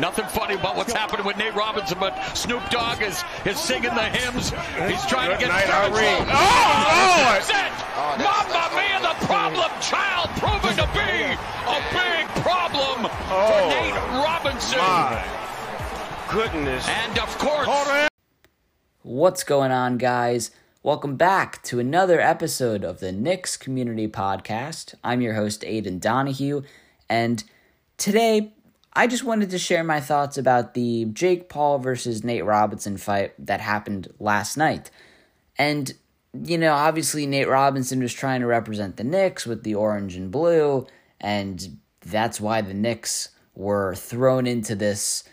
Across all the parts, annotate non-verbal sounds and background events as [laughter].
Nothing funny about what's happening with Nate Robinson, but Snoop Dogg is, is singing the hymns. He's trying Good to get night, Kevin Irene. Sullivan. Oh, oh, oh. Lord! That's it! Mamma Mia, the problem child proving to be a big problem for Oh, Nate Robinson. My goodness. And of course, What's going on, guys? Welcome back to another episode of the Knicks Community Podcast. I'm your host, Aiden Donahue, and today I just wanted to share my thoughts about the Jake Paul versus Nate Robinson fight that happened last night. And, you know, obviously Nate Robinson was trying to represent the Knicks with the orange and blue, and that's why the Knicks were thrown into this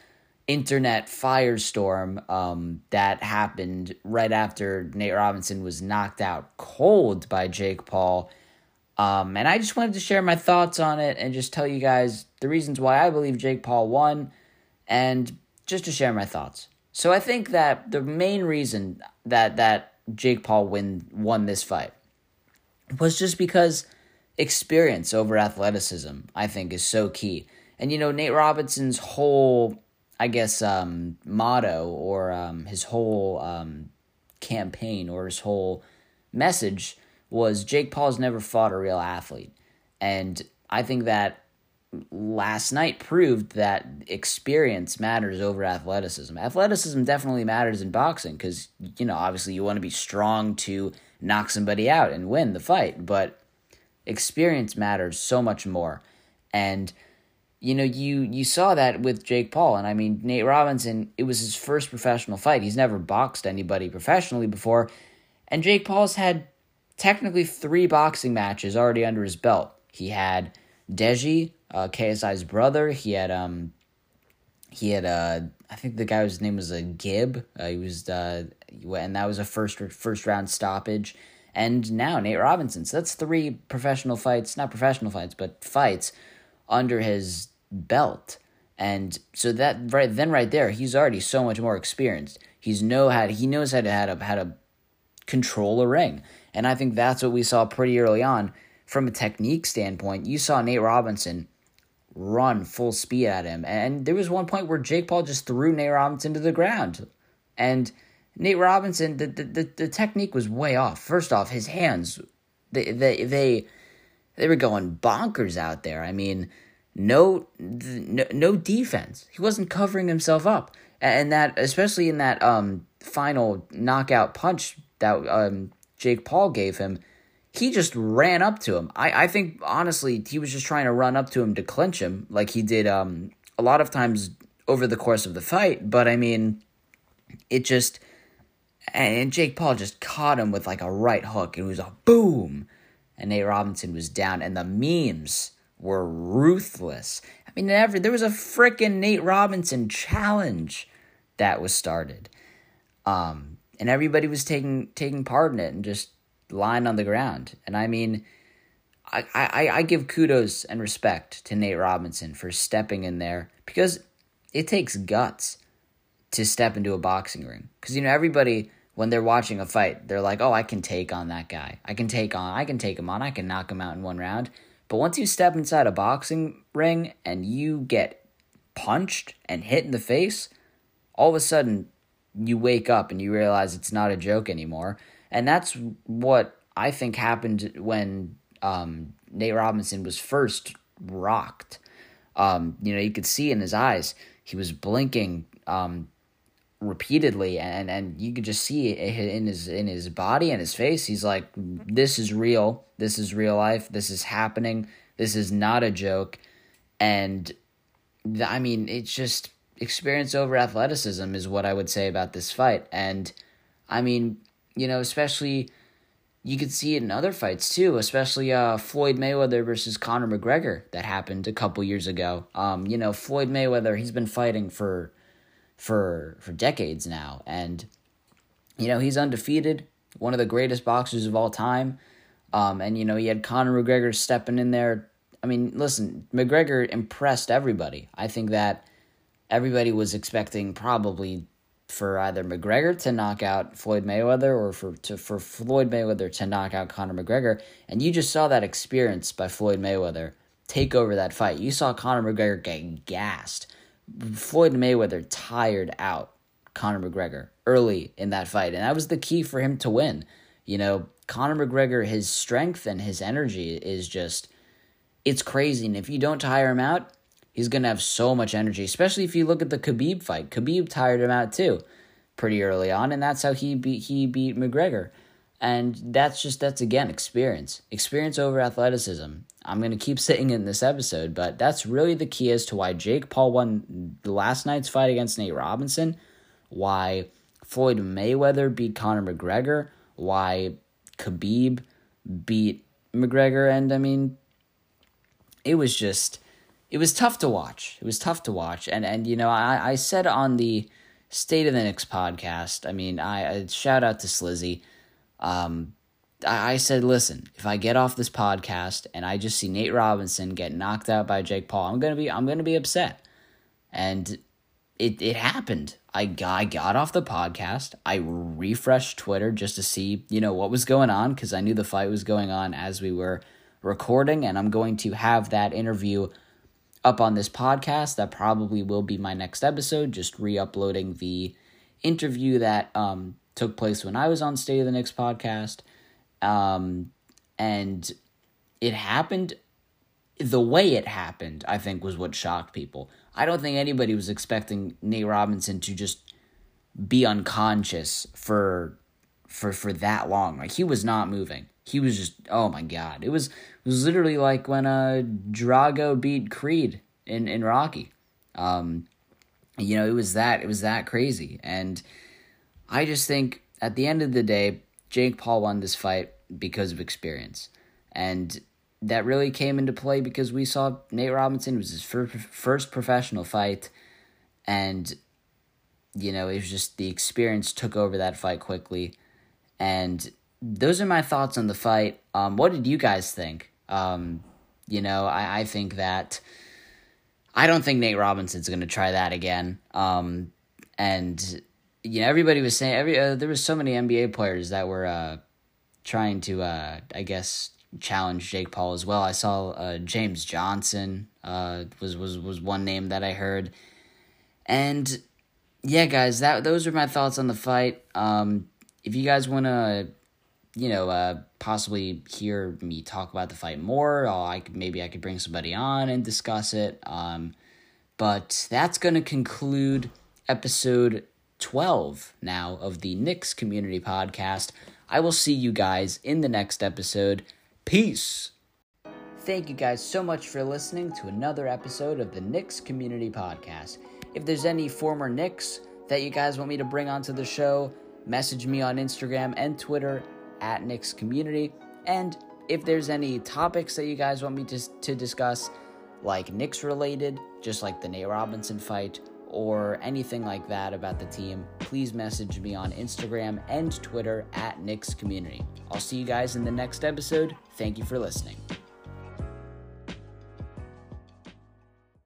internet firestorm um, that happened right after Nate Robinson was knocked out cold by Jake Paul. Um, and I just wanted to share my thoughts on it and just tell you guys the reasons why I believe Jake Paul won and just to share my thoughts. So I think that the main reason that that Jake Paul win won this fight was just because experience over athleticism, I think, is so key. And you know, Nate Robinson's whole, I guess, um, motto or um, his whole um, campaign or his whole message was Jake Paul's never fought a real athlete. And I think that last night proved that experience matters over athleticism. Athleticism definitely matters in boxing because, you know, obviously you want to be strong to knock somebody out and win the fight, but experience matters so much more. And you know, you you saw that with Jake Paul, and I mean Nate Robinson. It was his first professional fight. He's never boxed anybody professionally before, and Jake Paul's had technically three boxing matches already under his belt. He had Deji, uh, KSI's brother. He had um, he had uh, I think the guy whose name was a uh, Gib. Uh, he was uh, and that was a first first round stoppage. And now Nate Robinson. So that's three professional fights, not professional fights, but fights under his belt. And so that right then right there, he's already so much more experienced. He's know how to, he knows how to how to how to control a ring. And I think that's what we saw pretty early on from a technique standpoint. You saw Nate Robinson run full speed at him. And there was one point where Jake Paul just threw Nate Robinson to the ground. And Nate Robinson, the, the, the, the technique was way off. First off, his hands, they, they, they, they were going bonkers out there. I mean, no, no, no defense. He wasn't covering himself up, and that especially in that um final knockout punch that um Jake Paul gave him, he just ran up to him. I I think honestly he was just trying to run up to him to clinch him like he did um a lot of times over the course of the fight. But I mean, it just and Jake Paul just caught him with like a right hook. And it was a boom and Nate Robinson was down, and the memes were ruthless. I mean, never there was a freaking Nate Robinson challenge that was started, um, and everybody was taking taking part in it and just lying on the ground. And I mean, I, I I give kudos and respect to Nate Robinson for stepping in there because it takes guts to step into a boxing ring. Because you know everybody when they're watching a fight, they're like, "Oh, I can take on that guy. I can take on. I can take him on. I can knock him out in one round." But once you step inside a boxing ring and you get punched and hit in the face, all of a sudden you wake up and you realize it's not a joke anymore. And that's what I think happened when um, Nate Robinson was first rocked. Um, you know, you could see in his eyes he was blinking um, repeatedly and and you could just see in his in his body and his face. He's like this is real. This is real life. This is happening. This is not a joke. And i mean it's just experience over athleticism is what i would say about this fight. And i mean you know especially you could see it in other fights too especially uh floyd mayweather versus conor mcgregor that happened a couple years ago. Um you know floyd mayweather he's been fighting for for for decades now. And you know he's undefeated one of the greatest boxers of all time. Um, and you know he had Conor McGregor stepping in there. I mean listen McGregor impressed everybody. I think that everybody was expecting probably for either McGregor to knock out Floyd Mayweather or for to for Floyd Mayweather to knock out Conor McGregor and you just saw that experience by Floyd Mayweather take over that fight you saw Conor McGregor get gassed Floyd Mayweather tired out Conor McGregor early in that fight, and that was the key for him to win. You know, Conor McGregor, his strength and his energy is just, it's crazy. And if you don't tire him out, he's going to have so much energy, especially if you look at the Khabib fight. Khabib tired him out too pretty early on, and that's how he beat, he beat McGregor. And that's just, that's again, experience. Experience over athleticism. I'm going to keep [laughs] saying it in this episode, but that's really the key as to why Jake Paul won last night's fight against Nate Robinson, why Floyd Mayweather beat Conor McGregor, why Khabib beat McGregor, and I mean, it was just, it was tough to watch. It was tough to watch, and and you know, I I said on the State of the Knicks podcast, I mean, I, I shout out to Slizzy. Um, I, I said, listen, if I get off this podcast and I just see Nate Robinson get knocked out by Jake Paul, I'm gonna be I'm gonna be upset, and it it happened. I I got off the podcast. I refreshed Twitter just to see, you know, what was going on because I knew the fight was going on as we were recording, and I'm going to have that interview up on this podcast. That probably will be my next episode, just re uploading the interview that um, took place when I was on State of the Knicks podcast. Um, and it happened the way it happened, I think, was what shocked people. I don't think anybody was expecting Nate Robinson to just be unconscious for for for that long. Like he was not moving. He was just oh my god. It was it was literally like when uh Drago beat Creed in in Rocky. Um you know, it was that it was that crazy. And I just think at the end of the day, Jake Paul won this fight because of experience. And that really came into play because we saw Nate Robinson it was his first first professional fight, and you know it was just the experience took over that fight quickly, and those are my thoughts on the fight. Um, what did you guys think? Um, you know, I I think that I don't think Nate Robinson's going to try that again. Um, and you know everybody was saying every uh, there was so many NBA players that were uh, trying to uh, I guess challenge Jake Paul as well. I saw uh, James Johnson uh, was was was one name that I heard, and yeah, guys, that those are my thoughts on the fight. Um, if you guys want to, you know, uh, possibly hear me talk about the fight more, or I could maybe I could bring somebody on and discuss it. Um, but that's gonna conclude episode twelve now of the Knicks Community Podcast. I will see you guys in the next episode. Peace. Thank you guys so much for listening to another episode of the Knicks Community Podcast. If there's any former Knicks that you guys want me to bring onto the show, message me on Instagram and Twitter at Knicks Community. And if there's any topics that you guys want me to, to discuss, like Knicks related, just like the Nate Robinson fight, or anything like that about the team, please message me on Instagram and Twitter at Knicks Community. I'll see you guys in the next episode. Thank you for listening.